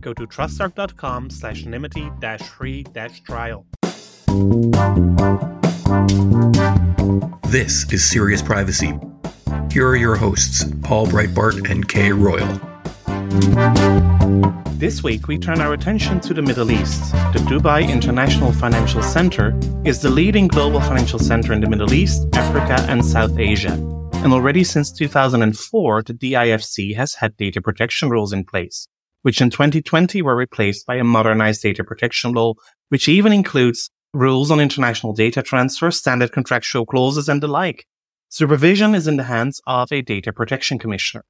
go to trustarc.com slash nymity dash free dash trial. This is Serious Privacy. Here are your hosts, Paul Breitbarth and K Royal. This week, we turn our attention to the Middle East. The Dubai International Financial Center is the leading global financial center in the Middle East, Africa, and South Asia. And already since 2004, the DIFC has had data protection rules in place which in 2020 were replaced by a modernized data protection law, which even includes rules on international data transfer, standard contractual clauses, and the like. Supervision is in the hands of a data protection commissioner.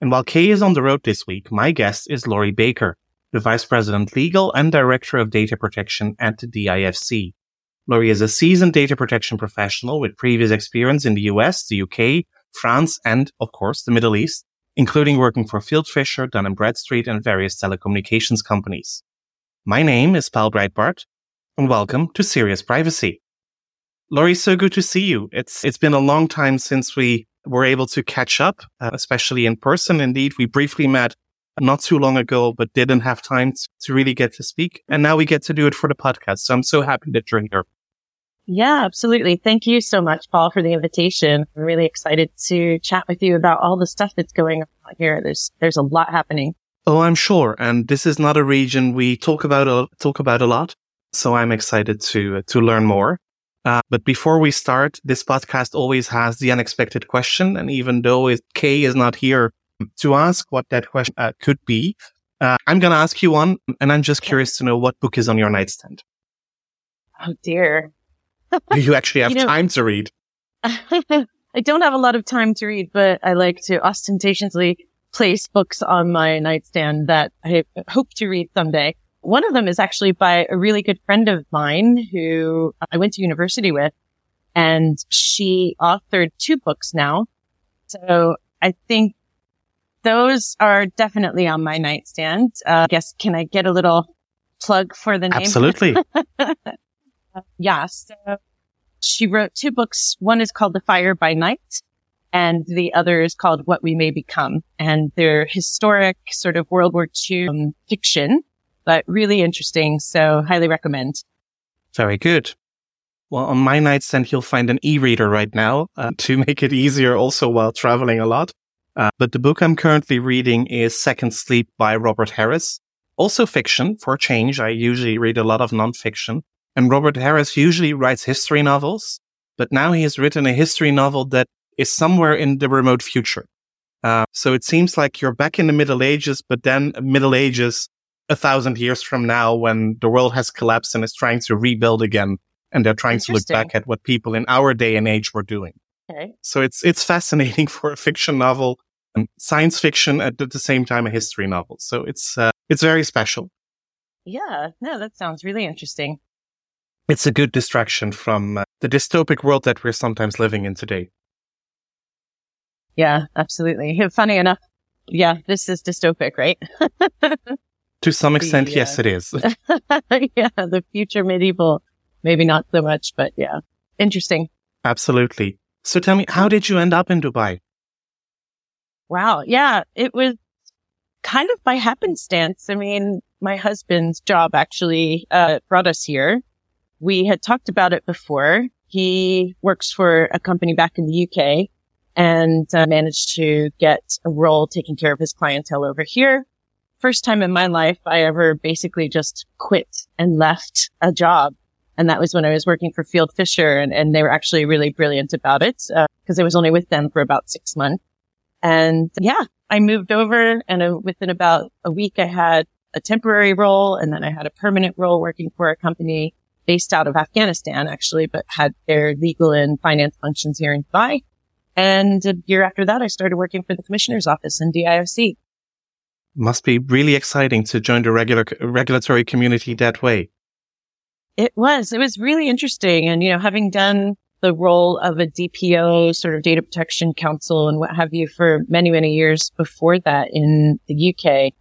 And while K is on the road this week, my guest is Lori Baker, the Vice President Legal and Director of Data Protection at the DIFC. Lori is a seasoned data protection professional with previous experience in the US, the UK, France, and, of course, the Middle East, including working for Fieldfisher, Dun & Bradstreet, and various telecommunications companies. My name is Paul Breitbarth, and welcome to Serious Privacy. Lori, so good to see you. It's it's been a long time since we were able to catch up, uh, especially in person. Indeed, we briefly met not too long ago, but didn't have time to really get to speak. And now we get to do it for the podcast. So I'm so happy that you're here. Yeah, absolutely. Thank you so much, Paul, for the invitation. I'm really excited to chat with you about all the stuff that's going on here. There's, there's a lot happening. Oh, I'm sure. And this is not a region we talk about, a, talk about a lot. So I'm excited to, to learn more. Uh, but before we start, this podcast always has the unexpected question. And even though it, K is not here to ask what that question uh, could be, uh, I'm going to ask you one. And I'm just curious to know what book is on your nightstand. Oh dear. Do you actually have you know, time to read? I don't have a lot of time to read, but I like to ostentatiously place books on my nightstand that I hope to read someday. One of them is actually by a really good friend of mine who I went to university with and she authored two books now. So I think those are definitely on my nightstand. Uh, I guess, can I get a little plug for the name? Absolutely. yeah. So she wrote two books. One is called The Fire by Night and the other is called What We May Become. And they're historic sort of World War II um, fiction, but really interesting. So highly recommend. Very good. Well, on my nightstand, you'll find an e-reader right now uh, to make it easier also while traveling a lot. Uh, but the book I'm currently reading is Second Sleep by Robert Harris. Also fiction for change. I usually read a lot of nonfiction. And Robert Harris usually writes history novels, but now he has written a history novel that is somewhere in the remote future. Uh, so it seems like you're back in the Middle Ages, but then Middle Ages a thousand years from now when the world has collapsed and is trying to rebuild again. And they're trying to look back at what people in our day and age were doing. Okay. So it's, it's fascinating for a fiction novel, and science fiction at the same time, a history novel. So it's, uh, it's very special. Yeah. No, that sounds really interesting it's a good distraction from uh, the dystopic world that we're sometimes living in today. Yeah, absolutely. Funny enough, yeah, this is dystopic, right? to some extent, the, uh, yes, it is. yeah, the future medieval, maybe not so much, but yeah, interesting. Absolutely. So tell me, how did you end up in Dubai? Wow. Yeah, it was kind of by happenstance. I mean, my husband's job actually uh, brought us here we had talked about it before. He works for a company back in the UK and uh, managed to get a role taking care of his clientele over here. First time in my life I ever basically just quit and left a job. And that was when I was working for Fieldfisher and, and they were actually really brilliant about it because uh, I was only with them for about six months. And yeah, I moved over and uh, within about a week I had a temporary role and then I had a permanent role working for a company based out of Afghanistan, actually, but had their legal and finance functions here in Dubai. And a year after that, I started working for the commissioner's office in DIFC. Must be really exciting to join the regular regulatory community that way. It was. It was really interesting. And, you know, having done the role of a DPO, sort of data protection counsel and what have you for many, many years before that in the UK,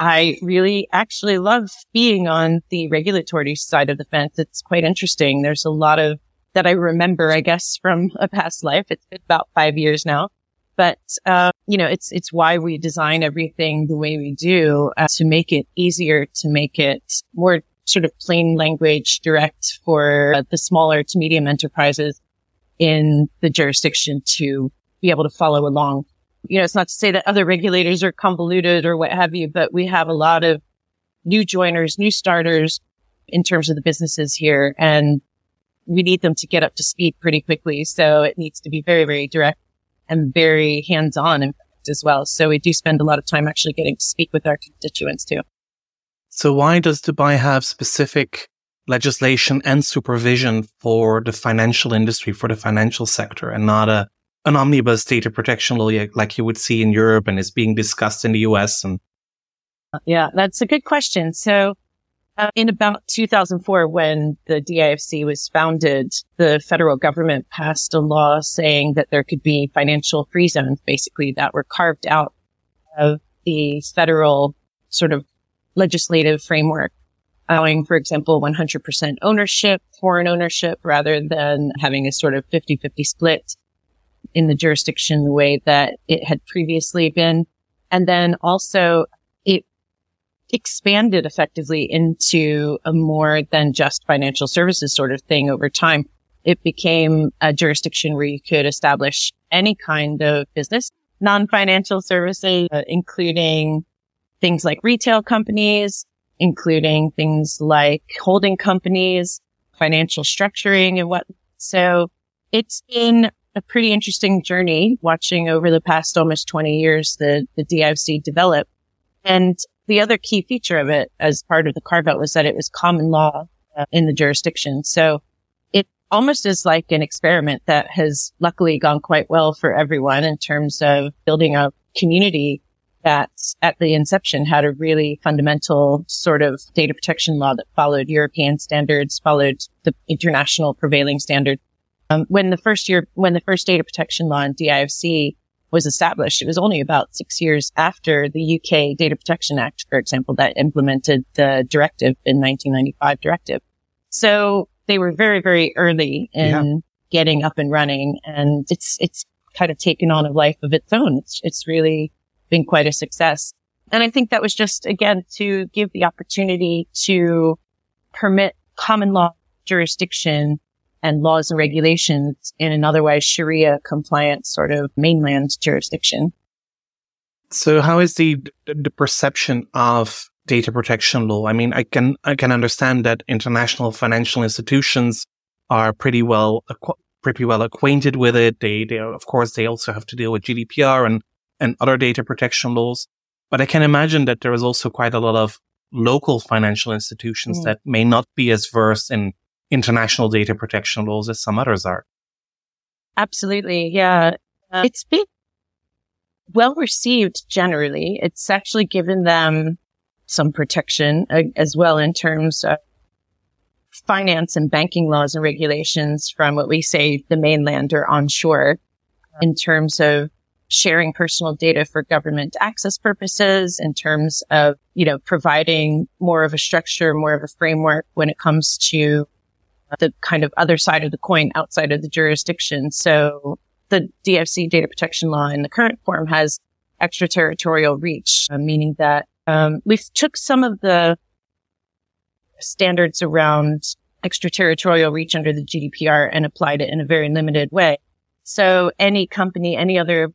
I really actually love being on the regulatory side of the fence. It's quite interesting. There's a lot of that I remember, I guess, from a past life. It's been about five years now, but, uh, you know, it's, it's why we design everything the way we do uh, to make it easier, to make it more sort of plain language direct for uh, the smaller to medium enterprises in the jurisdiction to be able to follow along. You know, it's not to say that other regulators are convoluted or what have you, but we have a lot of new joiners, new starters in terms of the businesses here. And we need them to get up to speed pretty quickly. So it needs to be very, very direct and very hands on as well. So we do spend a lot of time actually getting to speak with our constituents too. So why does Dubai have specific legislation and supervision for the financial industry, for the financial sector and not a, an omnibus data protection law like you would see in Europe and is being discussed in the US and yeah, that's a good question. So uh, in about 2004, when the DIFC was founded, the federal government passed a law saying that there could be financial free zones, basically, that were carved out of the federal sort of legislative framework, allowing, for example, 100% ownership, foreign ownership, rather than having a sort of 50-50 split in the jurisdiction the way that it had previously been. And then also it expanded effectively into a more than just financial services sort of thing over time. It became a jurisdiction where you could establish any kind of business, non-financial services, uh, including things like retail companies, including things like holding companies, financial structuring and what. So it's been a pretty interesting journey watching over the past almost 20 years the, the DIFC develop. And the other key feature of it as part of the carve out was that it was common law uh, in the jurisdiction. So it almost is like an experiment that has luckily gone quite well for everyone in terms of building a community that at the inception had a really fundamental sort of data protection law that followed European standards, followed the international prevailing standard. Um, when the first year, when the first data protection law in DIFC was established. It was only about six years after the UK Data Protection Act, for example, that implemented the directive in 1995 directive. So they were very, very early in yeah. getting up and running and it's, it's kind of taken on a life of its own. It's, it's really been quite a success. And I think that was just again to give the opportunity to permit common law jurisdiction and laws and regulations in an otherwise Sharia compliant sort of mainland jurisdiction. So how is the the perception of data protection law? I mean, I can I can understand that international financial institutions are pretty well pretty well acquainted with it. They they of course they also have to deal with GDPR and and other data protection laws. But I can imagine that there is also quite a lot of local financial institutions mm. that may not be as versed in international data protection laws as some others are. Absolutely. Yeah. Uh, it's been well received generally. It's actually given them some protection uh, as well in terms of finance and banking laws and regulations from what we say the mainland or onshore in terms of sharing personal data for government access purposes in terms of, you know, providing more of a structure, more of a framework when it comes to the kind of other side of the coin outside of the jurisdiction. So the DIFC data protection law in the current form has extraterritorial reach, uh, meaning that um, we took some of the standards around extraterritorial reach under the GDPR and applied it in a very limited way. So any company, any other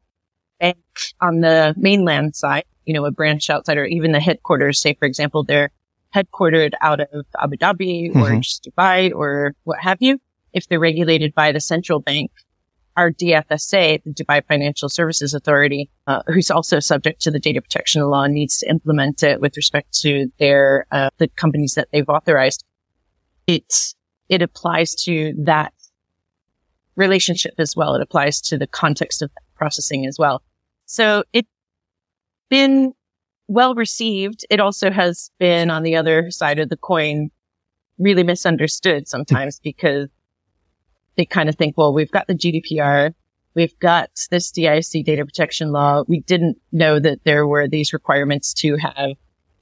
bank on the mainland side, you know, a branch outside or even the headquarters, say, for example, they're headquartered out of Abu Dhabi mm-hmm. or just Dubai or what have you, if they're regulated by the central bank, our DFSA, the Dubai Financial Services Authority, uh, who's also subject to the data protection law, needs to implement it with respect to their uh, the companies that they've authorized. it's, it applies to that relationship as well. It applies to the context of processing as well. So it's been well received. It also has been on the other side of the coin really misunderstood sometimes because they kind of think, well, we've got the GDPR. We've got this DIFC data protection law. We didn't know that there were these requirements to have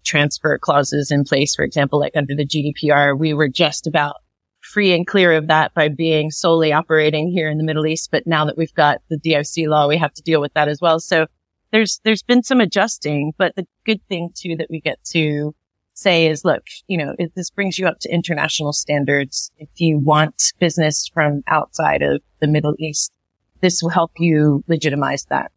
transfer clauses in place. For example, like under the GDPR, we were just about free and clear of that by being solely operating here in the Middle East. But now that we've got the DIFC law, we have to deal with that as well. So there's, there's been some adjusting, but the good thing too that we get to say is, look, you know, if this brings you up to international standards. If you want business from outside of the Middle East, this will help you legitimize that.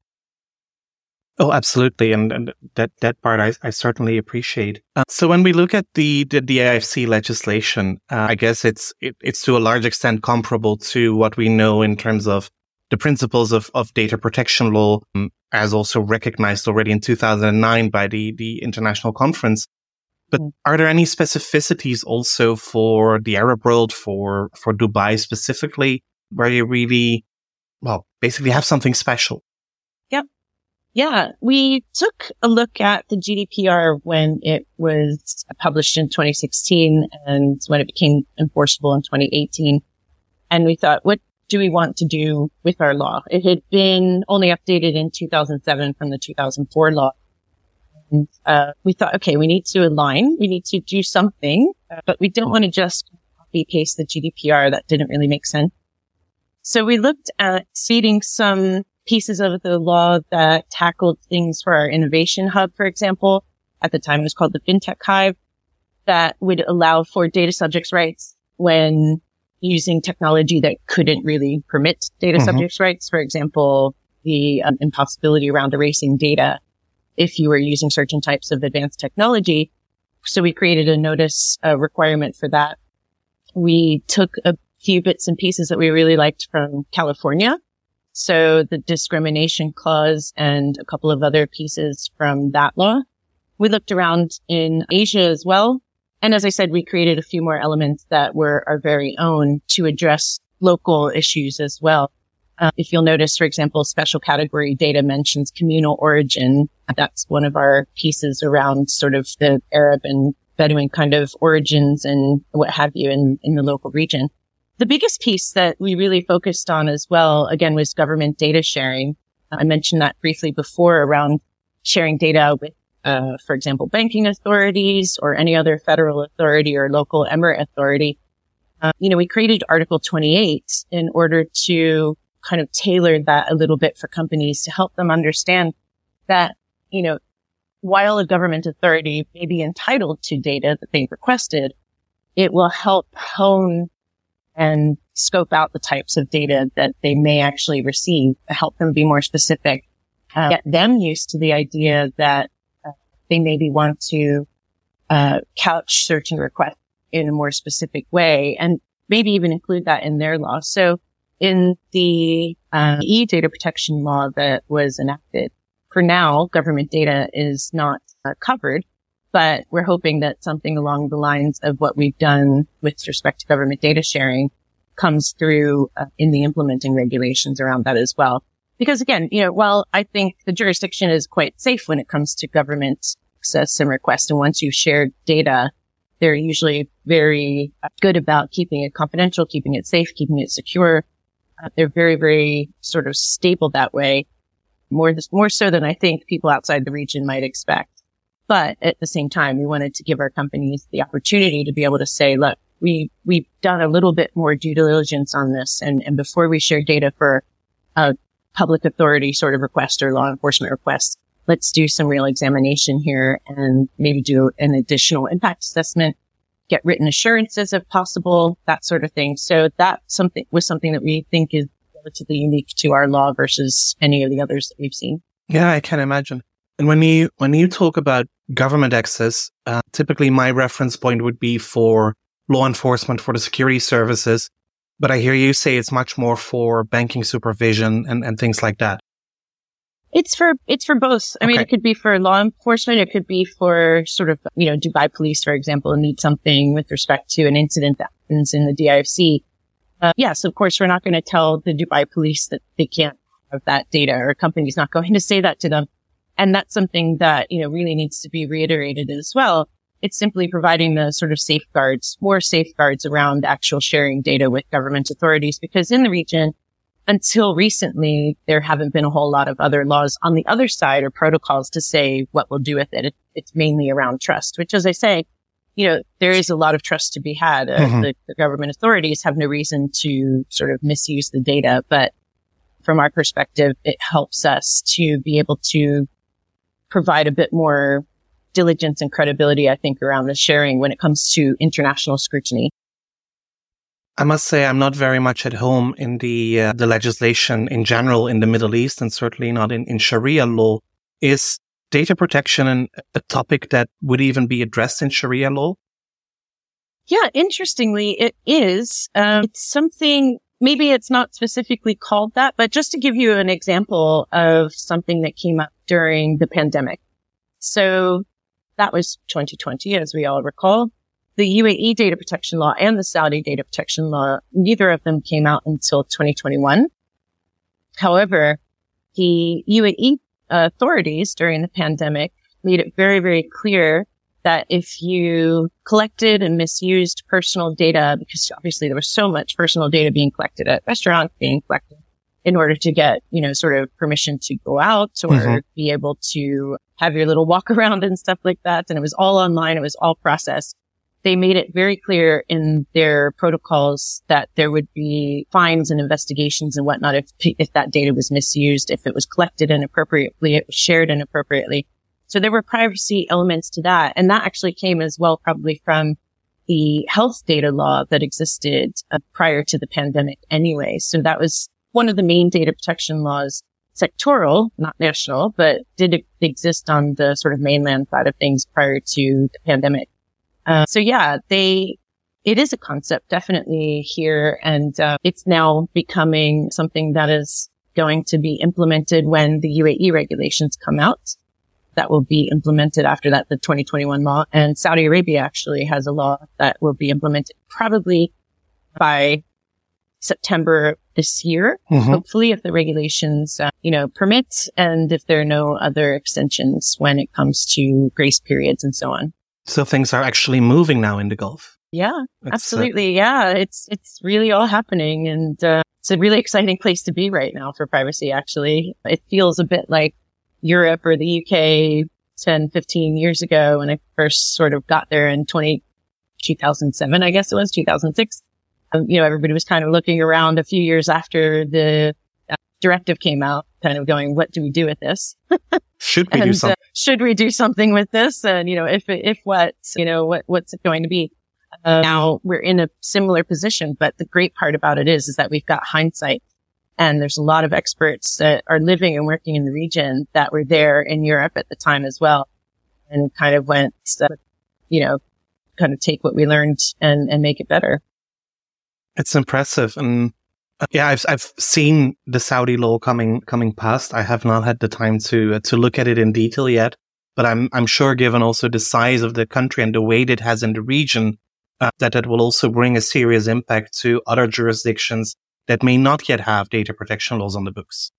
Oh, absolutely. And, and that, that part I, I certainly appreciate. Uh, so when we look at the, the, the DIFC legislation, uh, I guess it's, it, it's to a large extent comparable to what we know in terms of the principles of, of data protection law, um, as also recognized already in 2009 by the, the international conference. But mm. are there any specificities also for the Arab world, for, for Dubai specifically, where you really, well, basically have something special? Yep. Yeah. We took a look at the GDPR when it was published in 2016 and when it became enforceable in 2018. And we thought, what do we want to do with our law? It had been only updated in 2007 from the 2004 law. And, uh, we thought, okay, we need to align. We need to do something, uh, but we don't want to just copy paste the GDPR. That didn't really make sense. So we looked at feeding some pieces of the law that tackled things for our innovation hub, for example. At the time, it was called the FinTech Hive that would allow for data subjects rights when using technology that couldn't really permit data mm-hmm. subjects rights. For example, the um, impossibility around erasing data if you were using certain types of advanced technology. So we created a notice a requirement for that. We took a few bits and pieces that we really liked from California. So the discrimination clause and a couple of other pieces from that law. We looked around in Asia as well. And as I said, we created a few more elements that were our very own to address local issues as well. Uh, if you'll notice, for example, special category data mentions communal origin. That's one of our pieces around sort of the Arab and Bedouin kind of origins and what have you in, in the local region. The biggest piece that we really focused on as well, again, was government data sharing. I mentioned that briefly before around sharing data with, uh, for example, banking authorities or any other federal authority or local emirate authority. Uh, you know, we created Article 28 in order to kind of tailor that a little bit for companies to help them understand that, you know, while a government authority may be entitled to data that they've requested, it will help hone and scope out the types of data that they may actually receive, help them be more specific, uh, get them used to the idea that they maybe want to uh, couch certain requests in a more specific way and maybe even include that in their law. So in the uh, e-data protection law that was enacted. For now, government data is not uh, covered, but we're hoping that something along the lines of what we've done with respect to government data sharing comes through uh, in the implementing regulations around that as well. Because again, you know, while I think the jurisdiction is quite safe when it comes to government access and request, and once you've shared data, they're usually very good about keeping it confidential, keeping it safe, keeping it secure. Uh, they're very, very sort of stable that way, more, more so than I think people outside the region might expect. But at the same time, we wanted to give our companies the opportunity to be able to say, look, we, we've done a little bit more due diligence on this. And, and before we share data for a public authority sort of request or law enforcement request, let's do some real examination here and maybe do an additional impact assessment get written assurances if possible, that sort of thing. So that something was something that we think is relatively unique to our law versus any of the others that we've seen. Yeah, I can imagine. And when you when you talk about government access, uh, typically my reference point would be for law enforcement for the security services. But I hear you say it's much more for banking supervision and, and things like that. It's for it's for both. I mean, it could be for law enforcement. It could be for sort of you know Dubai police, for example, need something with respect to an incident that happens in the DIFC. Uh, yes, of course, we're not going to tell the Dubai police that they can't have that data, or a company's not going to say that to them. And that's something that you know really needs to be reiterated as well. It's simply providing the sort of safeguards, more safeguards around actual sharing data with government authorities, because in the region until recently, there haven't been a whole lot of other laws on the other side or protocols to say what we'll do with it. it it's mainly around trust, which, as I say, you know, there is a lot of trust to be had. Uh, Mhm. the, the government authorities have no reason to sort of misuse the data, but from our perspective, it helps us to be able to provide a bit more diligence and credibility, I think, around the sharing when it comes to international scrutiny. I must say I'm not very much at home in the uh, the legislation in general in the Middle East and certainly not in, in Sharia law. Is data protection an, a topic that would even be addressed in Sharia law? Yeah, interestingly, it is. Um, it's something, maybe it's not specifically called that, but just to give you an example of something that came up during the pandemic. So that was 2020, as we all recall. The UAE data protection law and the Saudi data protection law, neither of them came out until 2021. However, the UAE authorities during the pandemic made it very, very clear that if you collected and misused personal data, because obviously there was so much personal data being collected at restaurants, being collected in order to get, you know, sort of permission to go out or Mhm. be able to have your little walk around and stuff like that. And it was all online. It was all processed. They made it very clear in their protocols that there would be fines and investigations and whatnot if, if that data was misused, if it was collected inappropriately, it was shared inappropriately. So there were privacy elements to that. And that actually came as well probably from the health data law that existed uh, prior to the pandemic anyway. So that was one of the main data protection laws, sectoral, not national, but did exist on the sort of mainland side of things prior to the pandemic. Uh, so yeah, they, it is a concept definitely here and uh, it's now becoming something that is going to be implemented when the UAE regulations come out that will be implemented after that, the 2021 law. And Saudi Arabia actually has a law that will be implemented probably by September this year, Mhm. hopefully, if the regulations, uh, you know, permit and if there are no other extensions when it comes to grace periods and so on. So things are actually moving now in the Gulf. Yeah, It's, uh, absolutely. Yeah, it's it's really all happening, and uh, it's a really exciting place to be right now for privacy. Actually, it feels a bit like Europe or the UK 10, 15 years ago when I first sort of got there in 20, 2007, I guess it was 2006. Um, you know, everybody was kind of looking around a few years after the uh, directive came out, kind of going, "What do we do with this?" should we do and uh, something? should we do something with this? And you know, if if what, you know, what what's it going to be? Uh, now we're in a similar position, but the great part about it is is that we've got hindsight, and there's a lot of experts that are living and working in the region that were there in Europe at the time as well, and kind of went, uh, you know, kind of take what we learned and and make it better. It's impressive. And uh, yeah, I've, I've seen the Saudi law coming, coming past. I have not had the time to, uh, to look at it in detail yet, but I'm, I'm sure given also the size of the country and the weight it has in the region, uh, that it will also bring a serious impact to other jurisdictions that may not yet have data protection laws on the books.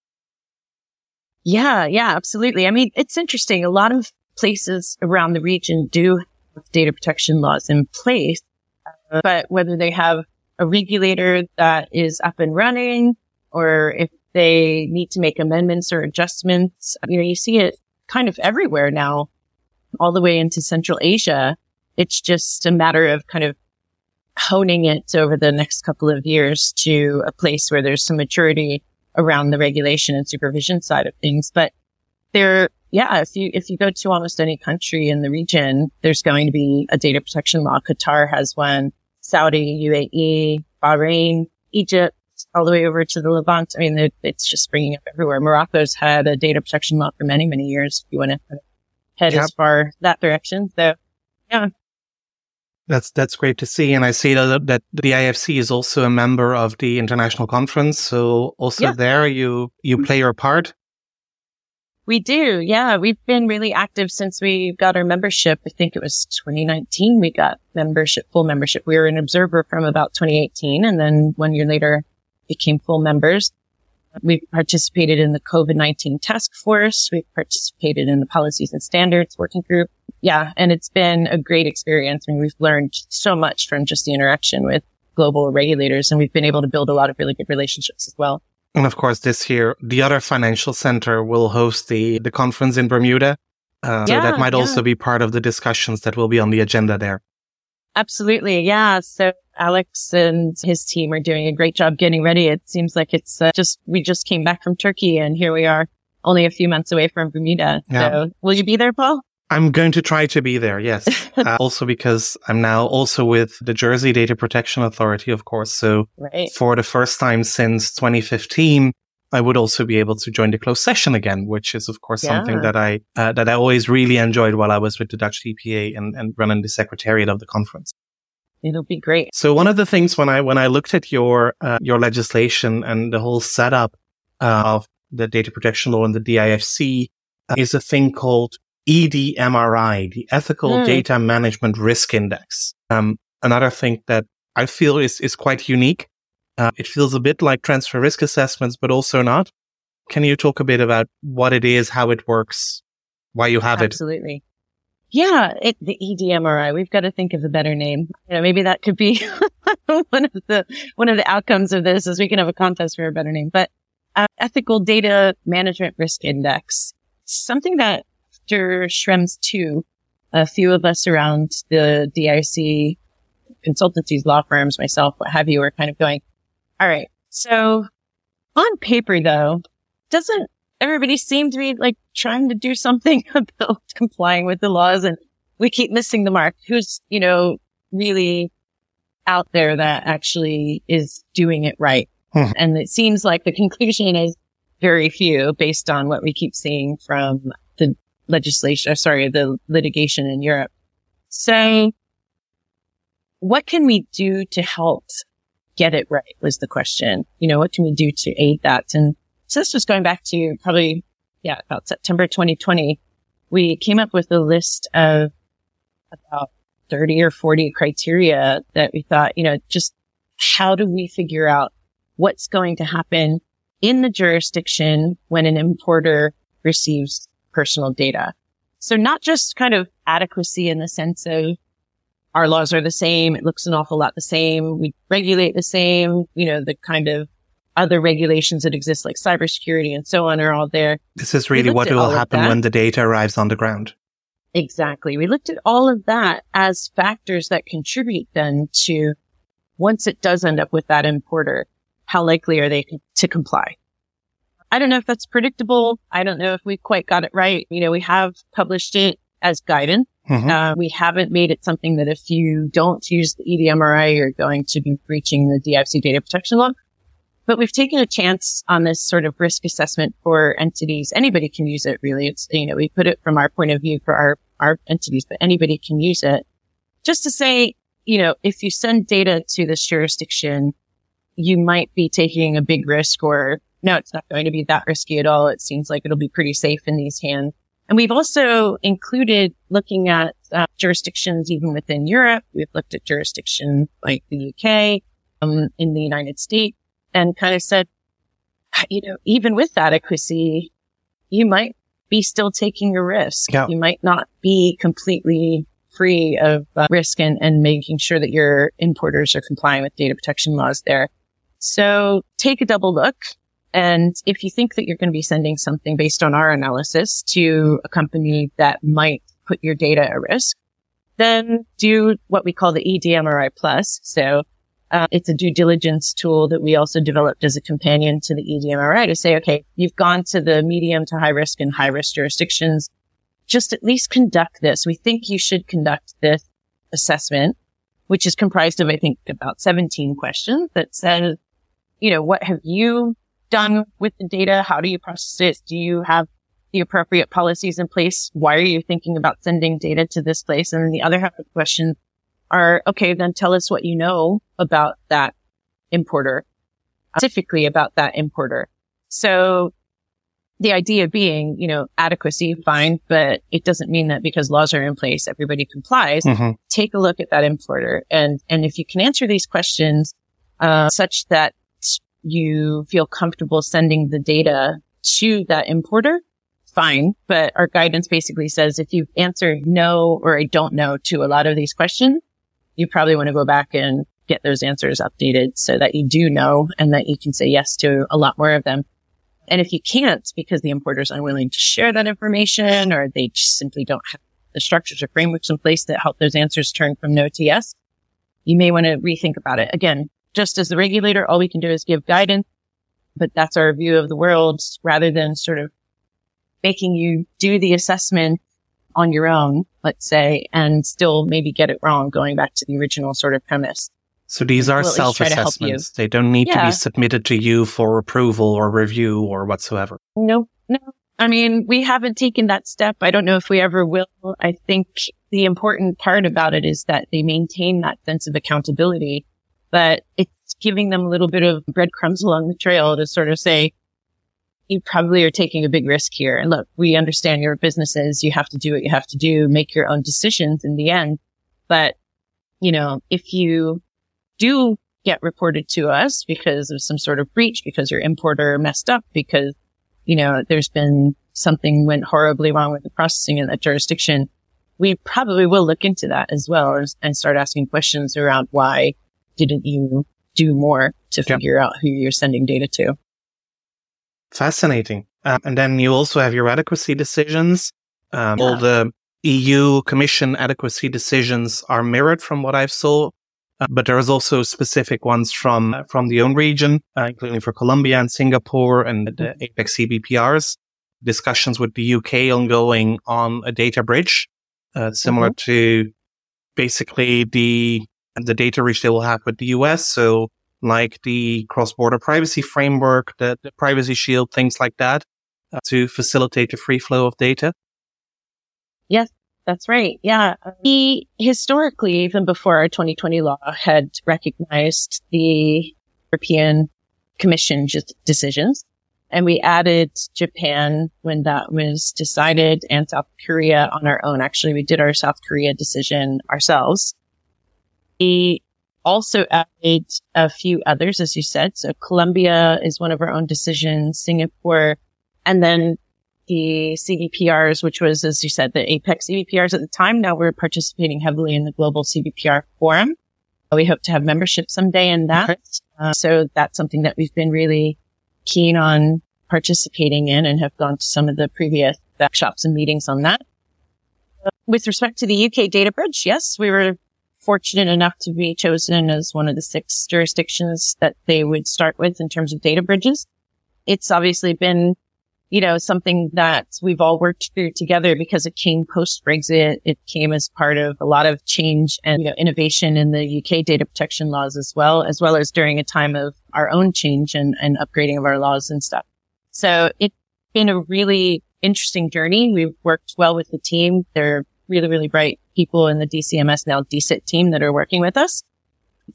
Yeah, yeah, absolutely. I mean, it's interesting. A lot of places around the region do have data protection laws in place, uh, but whether they have a regulator that is up and running or if they need to make amendments or adjustments, you know, you see it kind of everywhere now, all the way into Central Asia. It's just a matter of kind of honing it over the next couple of years to a place where there's some maturity around the regulation and supervision side of things. But there, yeah, if you, if you go to almost any country in the region, there's going to be a data protection law. Qatar has one, Saudi, UAE, Bahrain, Egypt, all the way over to the Levant. I mean, it's just springing up everywhere. Morocco's had a data protection law for many, many years. If you want to head Yep. as far that direction. So yeah, That's, that's great to see. And I see that, that the DIFC is also a member of the international conference. So also Yeah. there you, you play your part. We do. Yeah. We've been really active since we got our membership. I think it was 2019. We got membership, full membership. We were an observer from about 2018. And then one year later became full members. We've participated in the COVID-19 task force. We've participated in the policies and standards working group. Yeah. And it's been a great experience. I mean, we've learned so much from just the interaction with global regulators and we've been able to build a lot of really good relationships as well. And of course, this year, the other financial center will host the, the conference in Bermuda. Uh, yeah, so that might yeah. also be part of the discussions that will be on the agenda there. Absolutely. Yeah. So Alex and his team are doing a great job getting ready. It seems like it's uh, just, we just came back from Turkey and here we are only a few months away from Bermuda. Yeah. So will you be there, Paul? I'm going to try to be there. Yes. uh, also because I'm now also with the Jersey Data Protection Authority, of course. So right. for the first time since 2015, I would also be able to join the closed session again, which is of course yeah. something that I uh, that I always really enjoyed while I was with the Dutch DPA and, and running the secretariat of the conference. It'll be great. So one of the things when I when I looked at your uh, your legislation and the whole setup uh, of the data protection law and the DIFC uh, is a thing called EDMRI, the Ethical mm. Data Management Risk Index. Um, another thing that I feel is is quite unique. Uh, it feels a bit like transfer risk assessments, but also not. Can you talk a bit about what it is, how it works, why you have Absolutely. it? Absolutely. Yeah, it, the EDMRI. We've got to think of a better name. You know, maybe that could be one of the one of the outcomes of this is we can have a contest for a better name. But uh, Ethical Data Management Risk Index, something that after Schrems two, a few of us around the DIFC consultancies, law firms, myself, what have you, were kind of going, all right. So on paper, though, doesn't everybody seem to be like trying to do something about complying with the laws and we keep missing the mark. Who's, you know, really out there that actually is doing it right? Hmm. And it seems like the conclusion is very few based on what we keep seeing from the legislation, uh, sorry, the litigation in Europe. So what can we do to help get it right was the question. You know, what can we do to aid that? And so this was going back to probably, yeah, about September 2020. We came up with a list of about 30 or 40 criteria that we thought, you know, just how do we figure out what's going to happen in the jurisdiction when an importer receives personal data? So not just kind of adequacy in the sense of our laws are the same. It looks an awful lot the same. We regulate the same, you know, the kind of other regulations that exist like cybersecurity and so on are all there. This is really what will happen when the data arrives on the ground. Exactly. We looked at all of that as factors that contribute then to once it does end up with that importer, how likely are they to comply? I don't know if that's predictable. I don't know if we quite got it right. You know, we have published it as guidance. Mm-hmm. Uh, we haven't made it something that if you don't use the EDMRI, you're going to be breaching the DIFC data protection law. But we've taken a chance on this sort of risk assessment for entities. Anybody can use it really. It's, you know, we put it from our point of view for our, our entities, but anybody can use it just to say, you know, if you send data to this jurisdiction, you might be taking a big risk or no, it's not going to be that risky at all. It seems like it'll be pretty safe in these hands. And we've also included looking at uh, jurisdictions even within Europe. We've looked at jurisdictions like the UK, um, in the United States and kind of said, you know, even with adequacy, you might be still taking a risk. Yeah. You might not be completely free of uh, risk and, and making sure that your importers are complying with data protection laws there. So take a double look. And if you think that you're going to be sending something based on our analysis to a company that might put your data at risk, then do what we call the EDMRI plus. So uh, it's a due diligence tool that we also developed as a companion to the EDMRI to say, okay, you've gone to the medium to high risk and high risk jurisdictions. Just at least conduct this. We think you should conduct this assessment, which is comprised of, I think, about 17 questions that says, you know, what have you done with the data? How do you process it? Do you have the appropriate policies in place? Why are you thinking about sending data to this place? And then the other half of the question are, okay, then tell us what you know about that importer, specifically about that importer. So the idea being, you know, adequacy, fine, but it doesn't mean that because laws are in place, everybody complies. Mm-hmm. Take a look at that importer. And, and if you can answer these questions, uh, such that you feel comfortable sending the data to that importer, fine. But our guidance basically says if you answer no or I don't know to a lot of these questions, you probably want to go back and get those answers updated so that you do know and that you can say yes to a lot more of them. And if you can't because the importer is unwilling to share that information or they simply don't have the structures or frameworks in place that help those answers turn from no to yes, you may want to rethink about it. Again, just as the regulator, all we can do is give guidance, but that's our view of the world rather than sort of making you do the assessment on your own, let's say, and still maybe get it wrong going back to the original sort of premise. So these are We'll at least try to help self-assessments. They don't need to be submitted to you for approval or review or whatsoever. No, no. I mean, we haven't taken that step. I don't know if we ever will. I think the important part about it is that they maintain that sense of accountability, but it's giving them a little bit of breadcrumbs along the trail to sort of say, you probably are taking a big risk here. And look, we understand your businesses. You have to do what you have to do, make your own decisions in the end. But, you know, if you do get reported to us because of some sort of breach, because your importer messed up, because you know, there's been something went horribly wrong with the processing in that jurisdiction, we probably will look into that as well and, start asking questions around why didn't you do more to Yeah. figure out who you're sending data to? Fascinating. Um, and then you also have your adequacy decisions. Um, All the EU Commission adequacy decisions are mirrored from what I've saw. Uh, but there's also specific ones from uh, from the own region, uh, including for Colombia and Singapore and the APEC CBPRs. Discussions with the UK ongoing on a data bridge, uh, similar to basically the the data bridge they will have with the US. So like the cross-border privacy framework, the, the privacy shield, things like that, uh, to facilitate the free flow of data. Yes, that's right. Yeah. We historically, even before our 2020 law had recognized the European Commission decisions and we added Japan when that was decided and South Korea on our own. Actually, we did our South Korea decision ourselves. We also added a few others, as you said. So Colombia is one of our own decisions, Singapore, and then the CBPRs, which was, as you said, the APEC CBPRs at the time. Now we're participating heavily in the global CBPR forum. We hope to have membership someday in that. Okay. Uh, so that's something that we've been really keen on participating in and have gone to some of the previous workshops and meetings on that. Uh, With respect to the UK data bridge, yes, we were fortunate enough to be chosen as one of the six jurisdictions that they would start with in terms of data bridges. It's obviously been you know, something that we've all worked through together because it came post Brexit. It came as part of a lot of change and you know, innovation in the UK data protection laws as well, as well as during a time of our own change and, and upgrading of our laws and stuff. So it's been a really interesting journey. We've worked well with the team. They're really, really bright people in the DCMS now DSIT team that are working with us.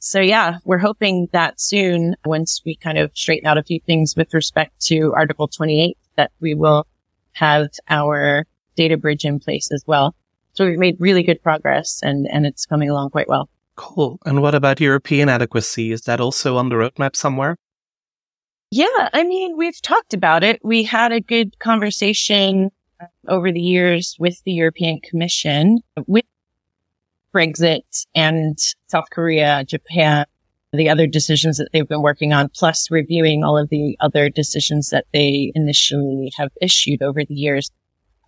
So yeah, we're hoping that soon, once we kind of straighten out a few things with respect to Article 28, that we will have our data bridge in place as well. So we've made really good progress and, and it's coming along quite well. Cool. And what about European adequacy? Is that also on the roadmap somewhere? Yeah. I mean, we've talked about it. We had a good conversation over the years with the European Commission with Brexit and South Korea, Japan, the other decisions that they've been working on, plus reviewing all of the other decisions that they initially have issued over the years.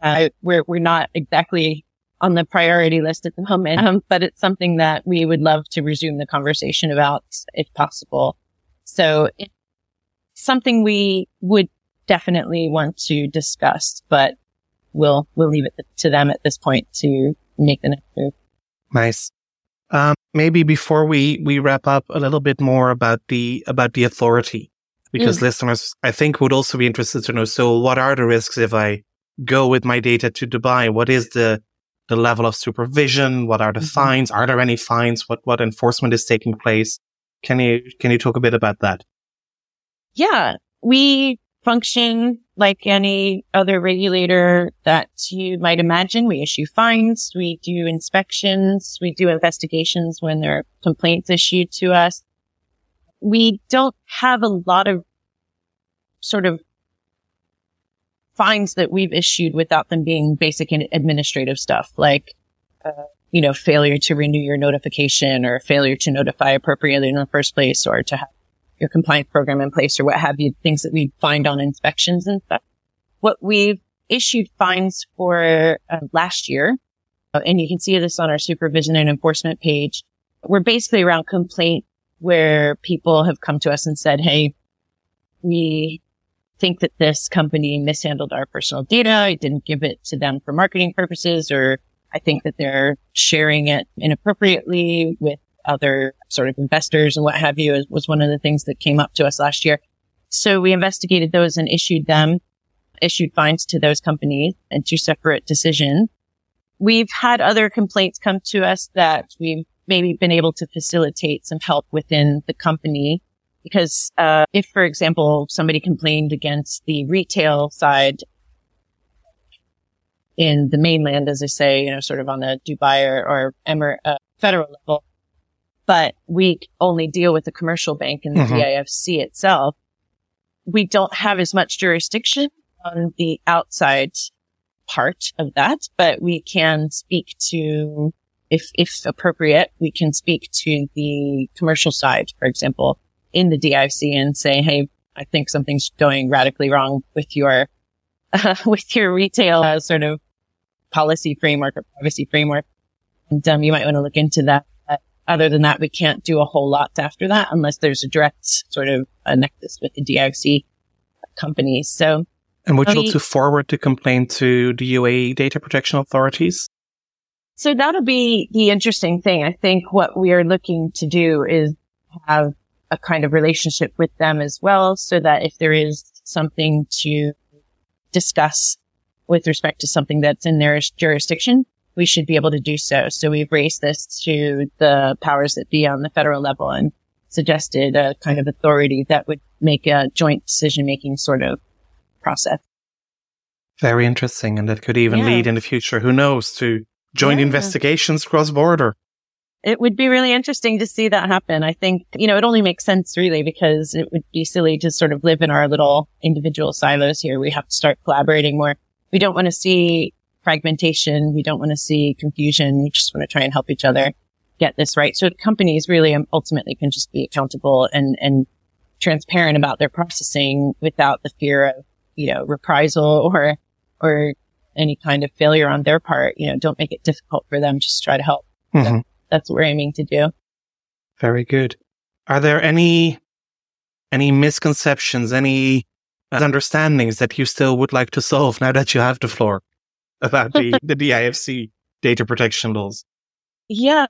Uh, we're, we're not exactly on the priority list at the moment, um, but it's something that we would love to resume the conversation about if possible. So it's something we would definitely want to discuss, but we'll, we'll leave it to them at this point to make the next move. Nice. Um, maybe before we, we wrap up a little bit more about the, about the authority, because listeners, I think would also be interested to know. So what are the risks if I go with my data to Dubai? What is the, the level of supervision? What are the Mhm. fines? Are there any fines? What, what enforcement is taking place? Can you, can you talk a bit about that? Yeah, we function like any other regulator that you might imagine. We issue fines. We do inspections. We do investigations when there are complaints issued to us. We don't have a lot of sort of fines that we've issued without them being basic and administrative stuff like, uh, you know, failure to renew your notification or failure to notify appropriately in the first place or to have your compliance program in place or what have you, things that we find on inspections and stuff. What we've issued fines for uh, last year, uh, and you can see this on our supervision and enforcement page, we're basically around complaint where people have come to us and said, Hey, we think that this company mishandled our personal data. I didn't give it to them for marketing purposes, or I think that they're sharing it inappropriately with other sort of investors and what have you was one of the things that came up to us last year. So we investigated those and issued them, issued fines to those companies and two separate decisions. We've had other complaints come to us that we've maybe been able to facilitate some help within the company because uh, if, for example, somebody complained against the retail side in the mainland, as I say, you know, sort of on the Dubai or, or Emir, uh, federal level, but we only deal with the commercial bank and the mm-hmm. DIFC itself. We don't have as much jurisdiction on the outside part of that, but we can speak to, if, if appropriate, we can speak to the commercial side, for example, in the DIFC and say, Hey, I think something's going radically wrong with your, uh, with your retail uh, sort of policy framework or privacy framework. And, um, you might want to look into that other than that, we can't do a whole lot after that unless there's a direct sort of a nexus with the DIFC companies. So, and would you like to forward the complaint to the UAE data protection authorities? So that'll be the interesting thing. I think what we are looking to do is have a kind of relationship with them as well so that if there is something to discuss with respect to something that's in their jurisdiction, we should be able to do so. So we've raised this to the powers that be on the federal level and suggested a kind of authority that would make a joint decision making sort of process. Very interesting. And that could even yeah. lead in the future, who knows, to joint yeah. investigations cross border. It would be really interesting to see that happen. I think, you know, it only makes sense really because it would be silly to sort of live in our little individual silos here. We have to start collaborating more. We don't want to see fragmentation. We don't want to see confusion. We just want to try and help each other get this right. So companies really ultimately can just be accountable and, and transparent about their processing without the fear of, you know, reprisal or, or any kind of failure on their part. You know, don't make it difficult for them. Just try to help. Mm-hmm. So that's what we're aiming to do. Very good. Are there any, any misconceptions, any understandings that you still would like to solve now that you have the floor? About the, the DIFC data protection laws? Yeah.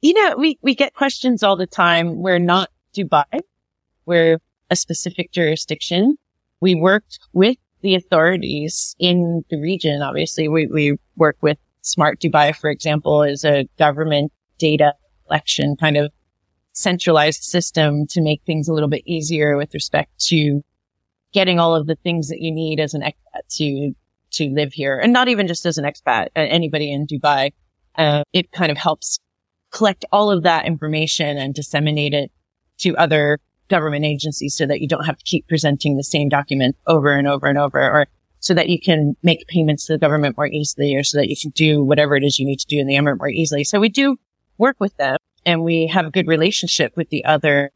You know, we, we get questions all the time. We're not Dubai. We're a specific jurisdiction. We worked with the authorities in the region. Obviously, we, we work with Smart Dubai, for example, is a government data collection kind of centralized system to make things a little bit easier with respect to getting all of the things that you need as an expat to to live here and not even just as an expat, anybody in Dubai. Uh, it kind of helps collect all of that information and disseminate it to other government agencies so that you don't have to keep presenting the same document over and over and over or so that you can make payments to the government more easily or so that you can do whatever it is you need to do in the emirate more easily. So we do work with them and we have a good relationship with the other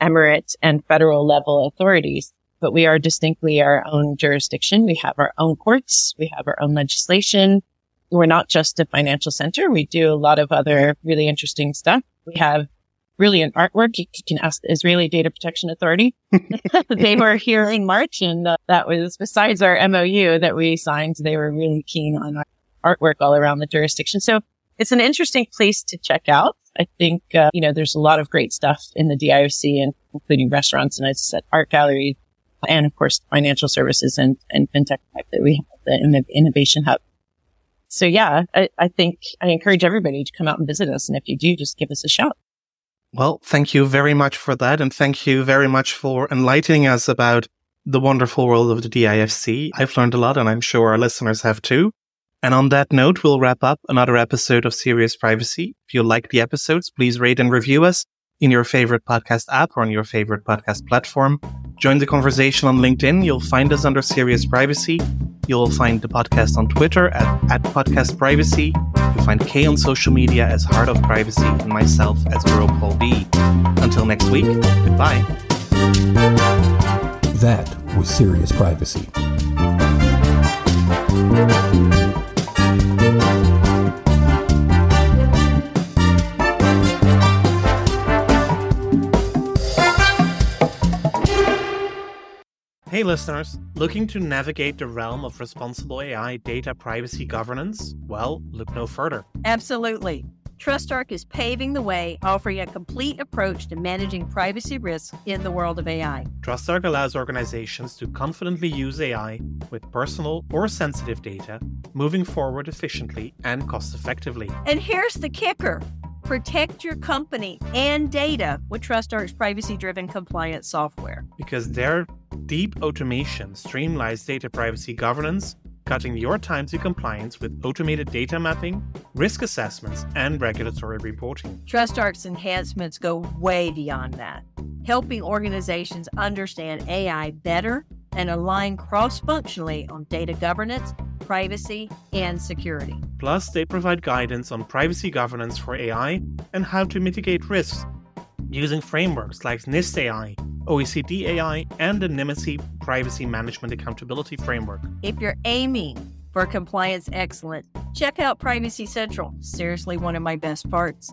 emirate and federal level authorities but we are distinctly our own jurisdiction. We have our own courts. We have our own legislation. We're not just a financial center. We do a lot of other really interesting stuff. We have brilliant artwork. You can ask the Israeli Data Protection Authority. they were here in March and uh, that was besides our MOU that we signed. They were really keen on our artwork all around the jurisdiction. So it's an interesting place to check out. I think, uh, you know, there's a lot of great stuff in the DIFC and including restaurants and I said art galleries, and of course financial services and, and fintech that we have, the innovation hub. So yeah, I, I think I encourage everybody to come out and visit us. And if you do, just give us a shout. Well, thank you very much for that. And thank you very much for enlightening us about the wonderful world of the DIFC. I've learned a lot, and I'm sure our listeners have too. And on that note, we'll wrap up another episode of Serious Privacy. If you like the episodes, please rate and review us in your favorite podcast app or on your favorite podcast platform. Join the conversation on LinkedIn. You'll find us under Serious Privacy. You'll find the podcast on Twitter at, at Podcast Privacy. You'll find K on social media as Heart of Privacy and myself as Euro Paul B. Until next week, goodbye. That was Serious Privacy. Hey listeners, looking to navigate the realm of responsible AI data privacy governance? Well, look no further. Absolutely. TrustArc is paving the way, offering a complete approach to managing privacy risks in the world of AI. TrustArc allows organizations to confidently use AI with personal or sensitive data, moving forward efficiently and cost effectively. And here's the kicker protect your company and data with TrustArc's privacy driven compliance software. Because their deep automation streamlines data privacy governance, cutting your time to compliance with automated data mapping, risk assessments, and regulatory reporting. TrustArc's enhancements go way beyond that, helping organizations understand AI better and align cross functionally on data governance, privacy, and security. Plus, they provide guidance on privacy governance for AI and how to mitigate risks using frameworks like NIST AI, OECD AI, and the Nymity Privacy Management Accountability Framework. If you're aiming for compliance excellence, check out Privacy Central. Seriously, one of my best parts.